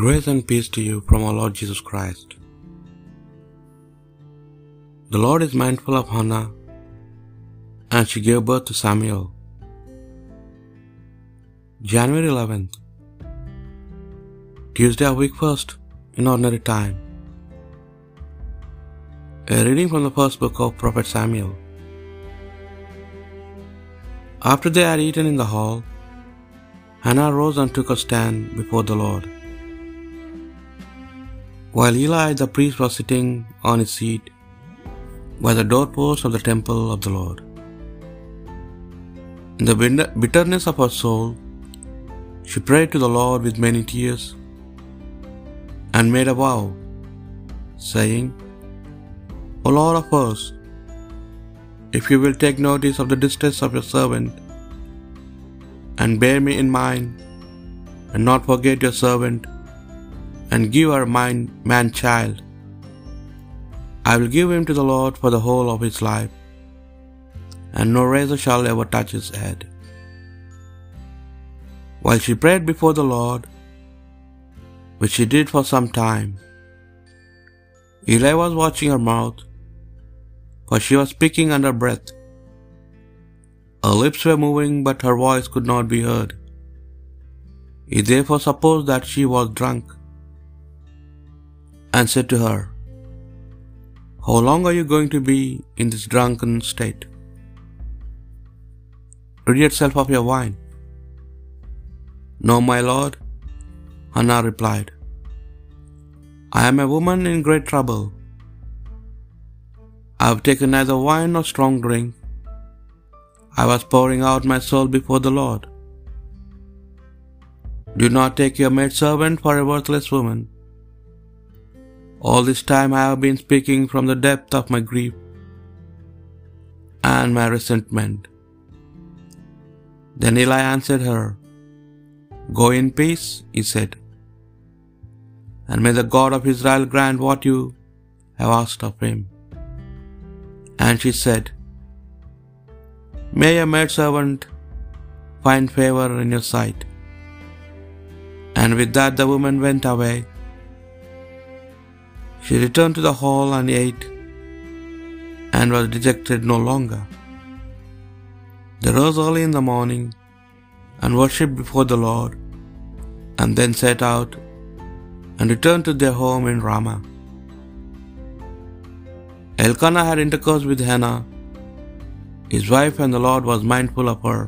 Grace and peace to you from our Lord Jesus Christ. The Lord is mindful of Hannah, and she gave birth to Samuel. January 11th, Tuesday of week first in ordinary time. A reading from the first book of Prophet Samuel. After they had eaten in the hall, Hannah rose and took a stand before the Lord. While Eli the priest was sitting on his seat by the doorpost of the temple of the Lord. In the bitterness of her soul, she prayed to the Lord with many tears and made a vow, saying, O Lord of hosts, if you will take notice of the distress of your servant, and bear me in mind, and not forget your servant, and give her man child, I will give him to the Lord for the whole of his life, and no razor shall ever touch his head. While she prayed before the Lord, which she did for some time, Eli was watching her mouth, for she was speaking under breath. Her lips were moving, but her voice could not be heard. He therefore supposed that she was drunk, and said to her, How long are you going to be in this drunken state? Rid yourself of your wine. No, my lord, Hannah replied. I am a woman in great trouble. I have taken neither wine nor strong drink. I was pouring out my soul before the Lord. Do not take your maidservant for a worthless woman. All this time I have been speaking from the depth of my grief and my resentment. Then Eli answered her, Go in peace, he said, and may the God of Israel grant what you have asked of him. And she said, May your maidservant find favor in your sight. And with that the woman went away. She returned to the hall and ate, and was dejected no longer. They rose early in the morning and worshipped before the Lord, and then set out and returned to their home in Ramah. Elkanah had intercourse with Hannah, his wife, and the Lord was mindful of her.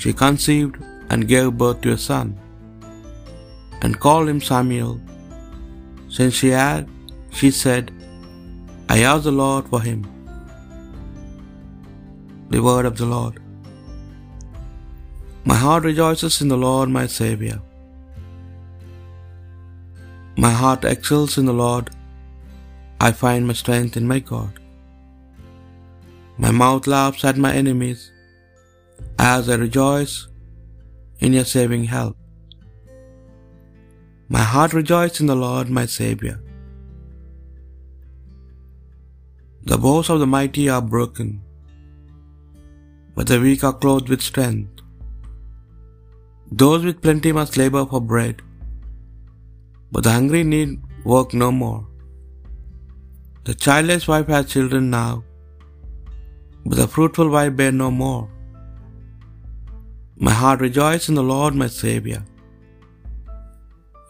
She conceived and gave birth to a son, and called him Samuel. Since she had, she said, I asked the Lord for him. The word of the Lord. My heart rejoices in the Lord my Saviour. My heart excels in the Lord. I find my strength in my God. My mouth laughs at my enemies as I rejoice in your saving help. My heart rejoices in the Lord my Saviour. The bows of the mighty are broken, but the weak are clothed with strength. Those with plenty must labor for bread, but the hungry need work no more. The childless wife has children now, but the fruitful wife bear no more. My heart rejoices in the Lord my Saviour.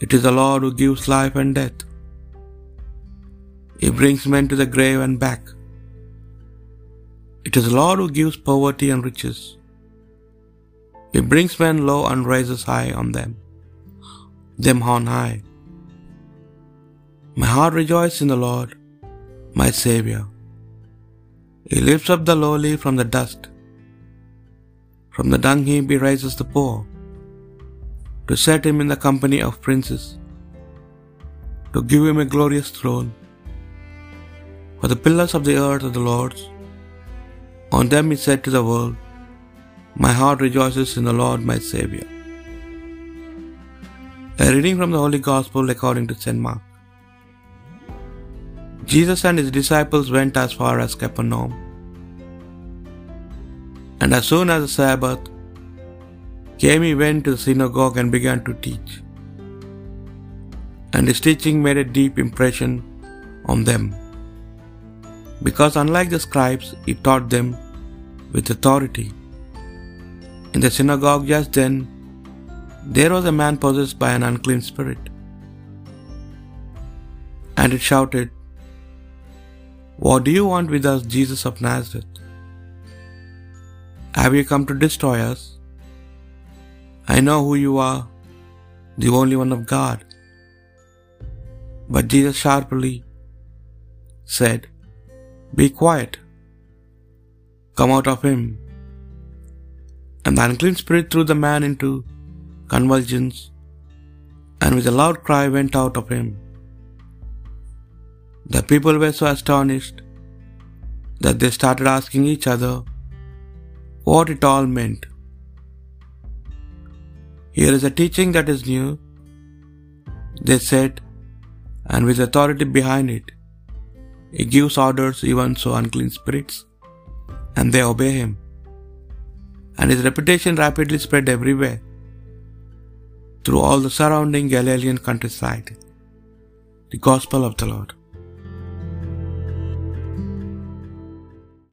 It is the Lord who gives life and death. He brings men to the grave and back. It is the Lord who gives poverty and riches. He brings men low and raises high on them, them on high. My heart rejoices in the Lord, my Saviour. He lifts up the lowly from the dust. From the dung heap he raises the poor, to set him in the company of princes, to give him a glorious throne. For the pillars of the earth are the Lord's. On them he said to the world, My heart rejoices in the Lord my Saviour. A reading from the Holy Gospel according to St. Mark. Jesus and his disciples went as far as Capernaum. And as soon as the Sabbath came, he went to the synagogue and began to teach. and his teaching made a deep impression on them. Because unlike the scribes, he taught them with authority. In the synagogue just then, there was a man possessed by an unclean spirit. And it shouted, What do you want with us, Jesus of Nazareth? Have you come to destroy us? I know who you are, the only one of God. But Jesus sharply said, Be quiet, come out of him. And the unclean spirit threw the man into convulsions, and with a loud cry went out of him. The people were so astonished that they started asking each other what it all meant. Here is a teaching that is new, they said, and with authority behind it. He gives orders even to unclean spirits, and they obey him. And his reputation rapidly spread everywhere through all the surrounding Galilean countryside. The Gospel of the Lord.